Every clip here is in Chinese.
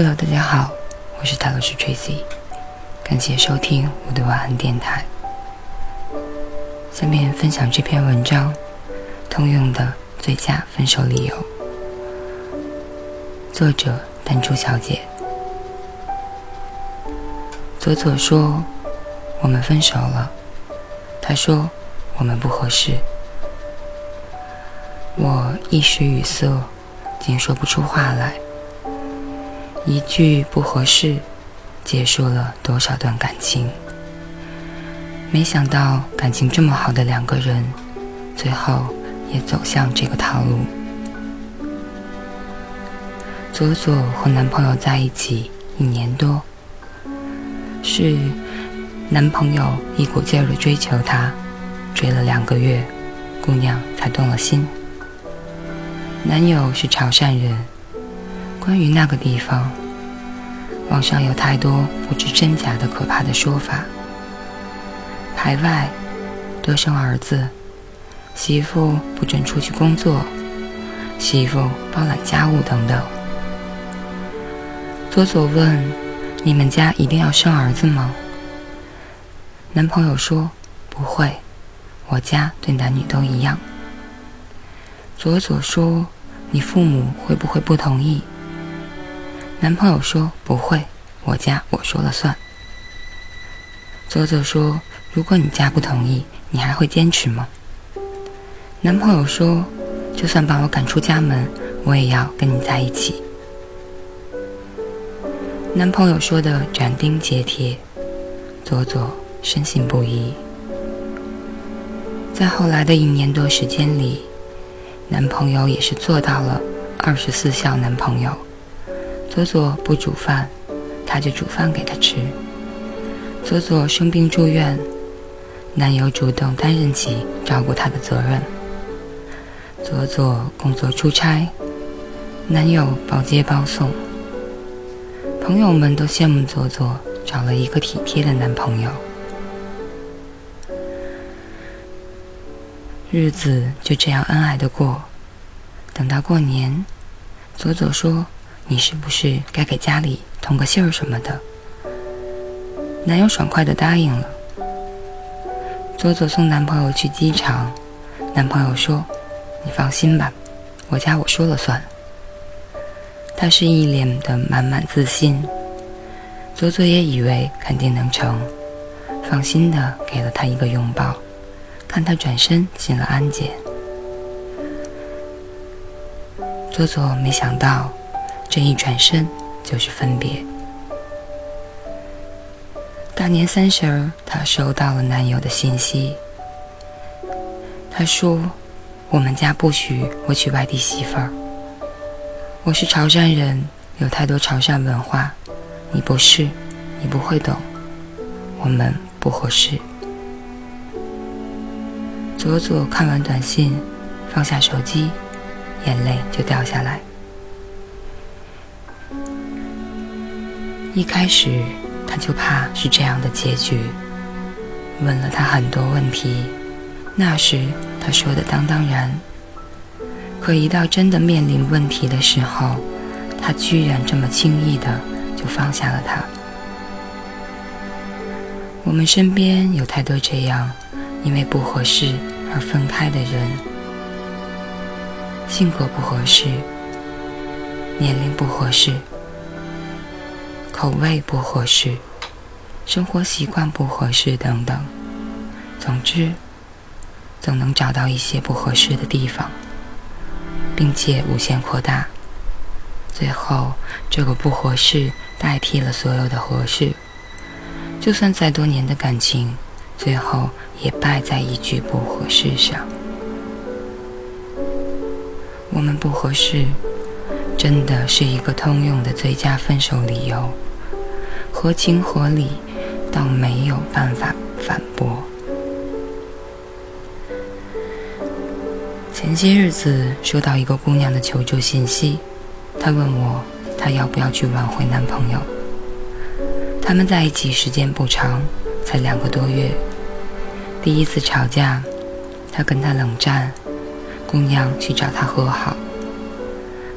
Hello，大家好，我是塔罗斯 Tracy，感谢收听我的晚安电台。下面分享这篇文章，通用的最佳分手理由。作者：丹珠小姐。左左说：“我们分手了。”他说：“我们不合适。”我一时语塞，竟说不出话来。一句不合适，结束了多少段感情？没想到感情这么好的两个人，最后也走向这个套路。左左和男朋友在一起一年多，是男朋友一股劲儿的追求她，追了两个月，姑娘才动了心。男友是潮汕人。关于那个地方，网上有太多不知真假的可怕的说法。排外，多生儿子，媳妇不准出去工作，媳妇包揽家务等等。左左问：“你们家一定要生儿子吗？”男朋友说：“不会，我家对男女都一样。”左左说：“你父母会不会不同意？”男朋友说：“不会，我家我说了算。”左左说：“如果你家不同意，你还会坚持吗？”男朋友说：“就算把我赶出家门，我也要跟你在一起。”男朋友说的斩钉截铁，左左深信不疑。在后来的一年多时间里，男朋友也是做到了二十四孝男朋友。左左不煮饭，他就煮饭给他吃。左左生病住院，男友主动担任起照顾他的责任。左左工作出差，男友包接包送。朋友们都羡慕左左找了一个体贴的男朋友。日子就这样恩爱的过。等到过年，左左说。你是不是该给家里通个信儿什么的？男友爽快的答应了。左左送男朋友去机场，男朋友说：“你放心吧，我家我说了算。”他是一脸的满满自信。左左也以为肯定能成，放心的给了他一个拥抱，看他转身进了安检。左左没想到。这一转身就是分别。大年三十儿，她收到了男友的信息。他说：“我们家不许我娶外地媳妇儿。我是潮汕人，有太多潮汕文化，你不是，你不会懂，我们不合适。”左左看完短信，放下手机，眼泪就掉下来。一开始他就怕是这样的结局，问了他很多问题，那时他说的当当然。可一到真的面临问题的时候，他居然这么轻易的就放下了他。我们身边有太多这样因为不合适而分开的人，性格不合适，年龄不合适。口味不合适，生活习惯不合适等等，总之，总能找到一些不合适的地方，并且无限扩大，最后这个不合适代替了所有的合适。就算再多年的感情，最后也败在一句不合适上。我们不合适，真的是一个通用的最佳分手理由。合情合理，倒没有办法反驳。前些日子收到一个姑娘的求助信息，她问我，她要不要去挽回男朋友？他们在一起时间不长，才两个多月。第一次吵架，他跟他冷战，姑娘去找他和好。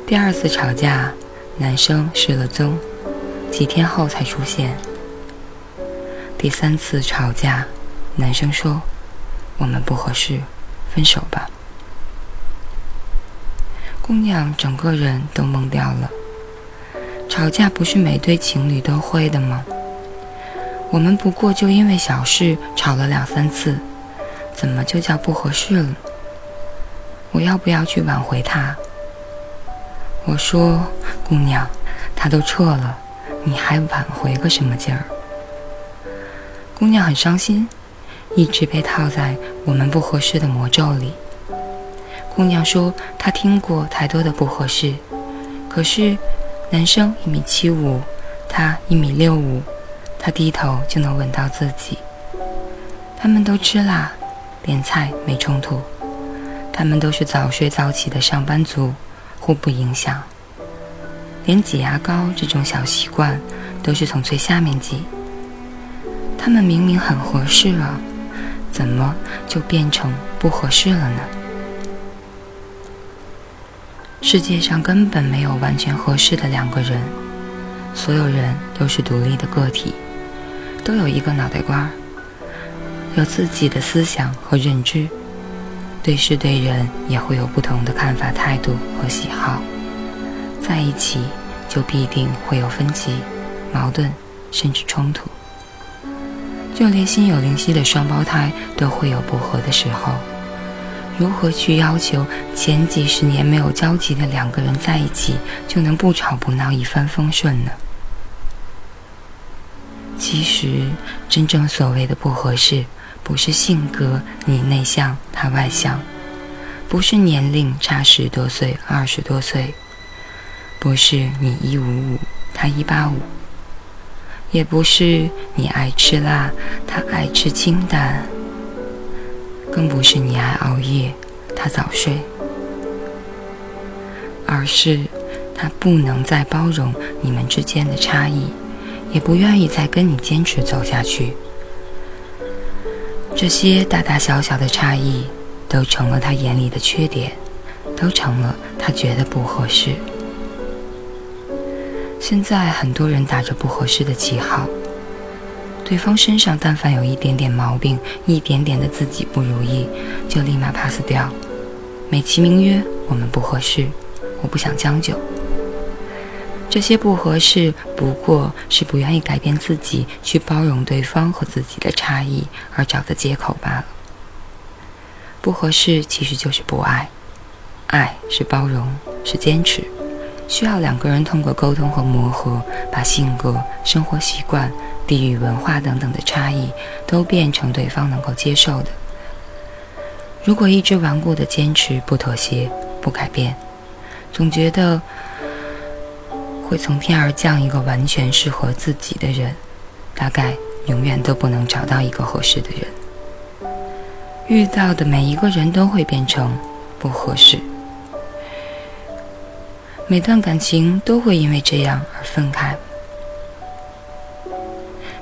第二次吵架，男生失了踪。几天后才出现。第三次吵架，男生说：“我们不合适，分手吧。”姑娘整个人都懵掉了。吵架不是每对情侣都会的吗？我们不过就因为小事吵了两三次，怎么就叫不合适了？我要不要去挽回他？我说，姑娘，他都撤了，你还挽回个什么劲儿？姑娘很伤心，一直被套在我们不合适的魔咒里。姑娘说，她听过太多的不合适，可是男生一米七五，她一米六五。他低头就能闻到自己。他们都吃辣，点菜没冲突。他们都是早睡早起的上班族，互不影响。连挤牙膏这种小习惯都是从最下面挤。他们明明很合适啊，怎么就变成不合适了呢？世界上根本没有完全合适的两个人，所有人都是独立的个体。都有一个脑袋瓜，有自己的思想和认知，对事对人也会有不同的看法、态度和喜好，在一起就必定会有分歧、矛盾，甚至冲突。就连心有灵犀的双胞胎都会有不和的时候，如何去要求前几十年没有交集的两个人在一起就能不吵不闹、一帆风顺呢？其实，真正所谓的不合适，不是性格你内向他外向，不是年龄差十多岁二十多岁，不是你一五五他一八五，也不是你爱吃辣他爱吃清淡，更不是你爱熬夜他早睡，而是他不能再包容你们之间的差异。也不愿意再跟你坚持走下去。这些大大小小的差异，都成了他眼里的缺点，都成了他觉得不合适。现在很多人打着不合适的旗号，对方身上但凡有一点点毛病，一点点的自己不如意，就立马 pass 掉，美其名曰我们不合适，我不想将就。这些不合适，不过是不愿意改变自己，去包容对方和自己的差异而找的借口罢了。不合适其实就是不爱，爱是包容，是坚持，需要两个人通过沟通和磨合，把性格、生活习惯、地域文化等等的差异都变成对方能够接受的。如果一直顽固的坚持不妥协、不改变，总觉得。会从天而降一个完全适合自己的人，大概永远都不能找到一个合适的人。遇到的每一个人都会变成不合适，每段感情都会因为这样而分开。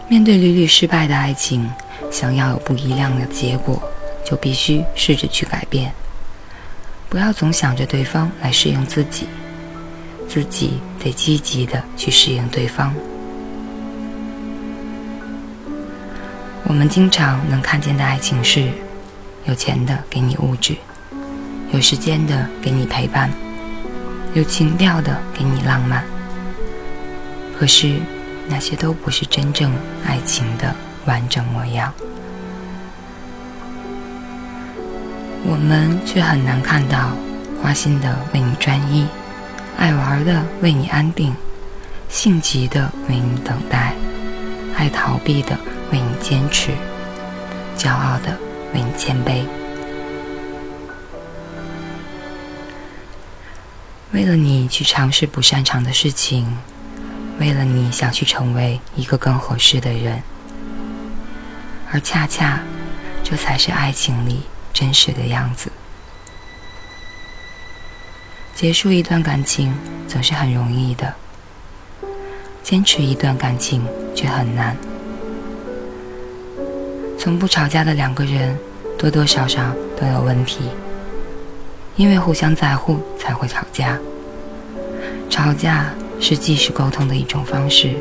面对屡屡失败的爱情，想要有不一样的结果，就必须试着去改变，不要总想着对方来适应自己。自己得积极的去适应对方。我们经常能看见的爱情是：有钱的给你物质，有时间的给你陪伴，有情调的给你浪漫。可是那些都不是真正爱情的完整模样。我们却很难看到花心的为你专一。爱玩的为你安定，性急的为你等待，爱逃避的为你坚持，骄傲的为你谦卑。为了你去尝试不擅长的事情，为了你想去成为一个更合适的人，而恰恰，这才是爱情里真实的样子。结束一段感情总是很容易的，坚持一段感情却很难。从不吵架的两个人，多多少少都有问题。因为互相在乎才会吵架。吵架是即时沟通的一种方式，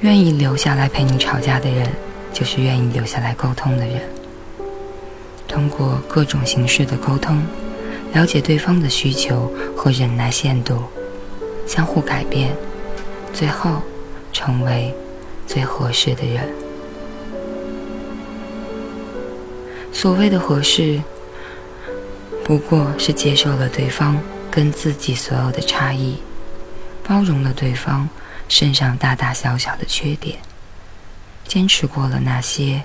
愿意留下来陪你吵架的人，就是愿意留下来沟通的人。通过各种形式的沟通，了解对方的需求和忍耐限度，相互改变，最后成为最合适的人。所谓的合适，不过是接受了对方跟自己所有的差异，包容了对方身上大大小小的缺点，坚持过了那些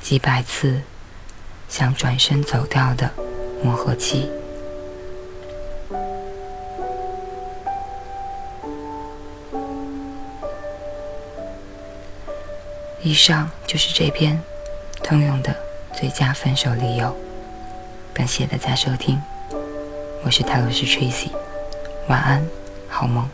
几百次想转身走掉的磨合期。以上就是这篇通用的最佳分手理由。感谢大家收听，我是泰罗斯 Tracy，晚安，好梦。